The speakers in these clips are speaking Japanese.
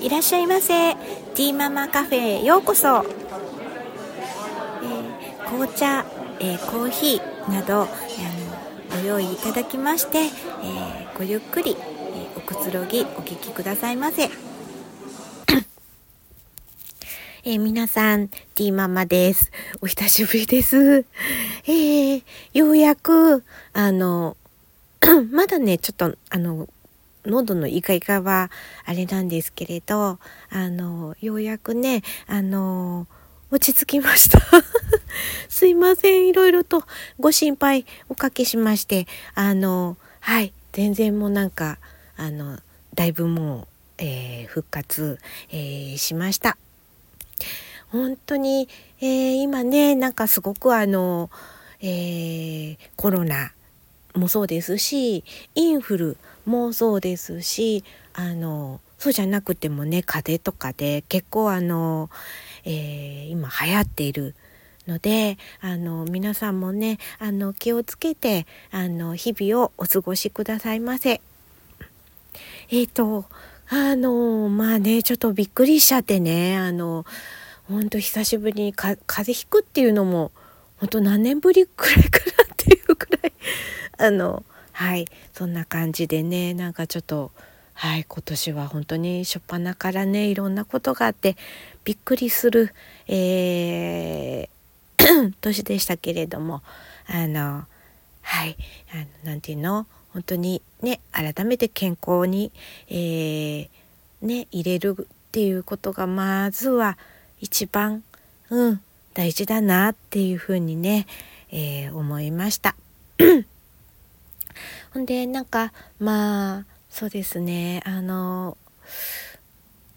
いらっしゃいませティーママカフェへようこそ、えー、紅茶、えー、コーヒーなどあのご用意いただきまして、えー、ごゆっくり、えおくつろぎお聞きくださいませ えー、皆さん、ティーママです。お久しぶりです。えー、ようやく、あの、まだね、ちょっと、あの、喉のイガイガはあれなんですけれど、あの、ようやくね、あの、落ち着きました。すいません。いろいろとご心配おかけしまして、あの、はい、全然もうなんか、あの、だいぶもう、えー、復活、えー、しました。本当に、えー、今ね、なんかすごくあの、えコロナもそうですし、インフルもそうですしあのそうじゃなくてもね風邪とかで結構あの、えー、今流行っているのであの皆さんもねあの気をつけてあの日々をお過ごしくださいませ。えっ、ー、とあのまあねちょっとびっくりしちゃってねあのほんと久しぶりに風邪ひくっていうのも本当何年ぶりくらいかなっていうくらいあのはいそんな感じでねなんかちょっとはい今年は本当に初っ端からねいろんなことがあってびっくりする、えー、年でしたけれどもあのはい何て言うの？本当にね改めて健康に、えー、ね入れるっていうことがまずは一番うん大事だなっていうふうにね、えー、思いました。ほんでなんかまあそうですね。あの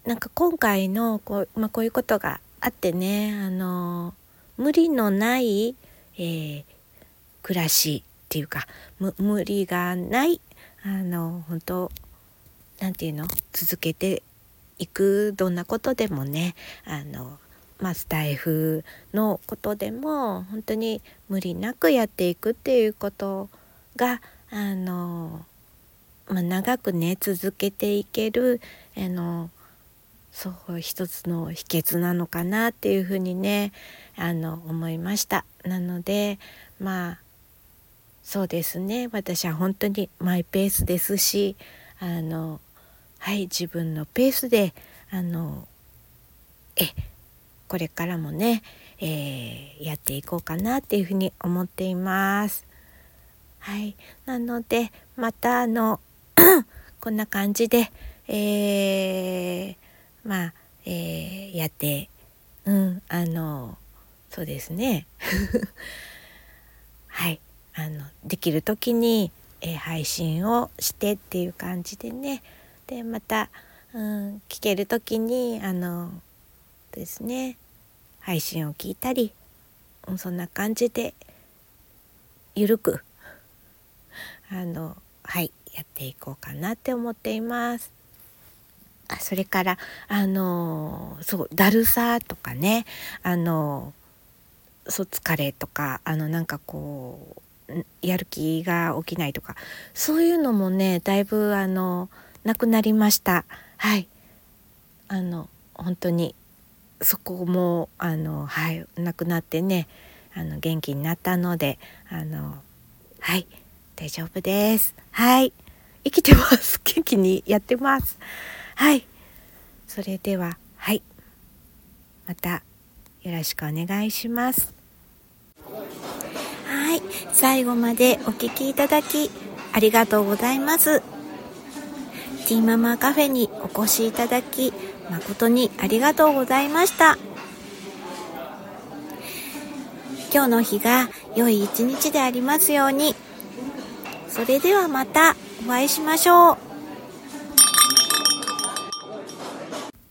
なんか今回のこう,、まあ、こういうことがあってねあの無理のない、えー、暮らしっていうか無理がないあの本当なんていうの続けていくどんなことでもねあのまあ、スタイフのことでも本当に無理なくやっていくっていうことがあの、まあ、長くね続けていけるあのそう一つの秘訣なのかなっていうふうにねあの思いました。なのでまあそうですね私は本当にマイペースですしあのはい自分のペースであのえこれからもね、えー、やっていこうかなっていうふうに思っています。はい、なのでまたあの こんな感じで、えー、まあ、えー、やってうんあのそうですね。はい。あのできる時に、えー、配信をしてっていう感じでね。でまた、うん、聞ける時にあのですね。配信を聞いたり、そんな感じでゆるくあのはいやっていこうかなって思っています。あそれからあのそうだるさとかね。あのそう疲れとかあのなんかこうやる気が起きないとか。そういうのもねだいぶあのなくなりました。はい。あの本当にそこもあのはいなくなってねあの元気になったのであのはい。大丈夫です。はい。生きてます。元気にやってます。はい。それでは、はい。またよろしくお願いします。はい。最後までお聴きいただきありがとうございます。ティーママカフェにお越しいただき誠にありがとうございました。今日の日が良い一日でありますように。それではまたお会いしましょう。